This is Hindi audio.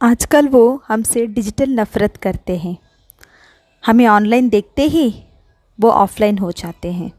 आजकल वो हमसे डिजिटल नफ़रत करते हैं। हमें ऑनलाइन देखते ही वो ऑफ़लाइन हो जाते हैं।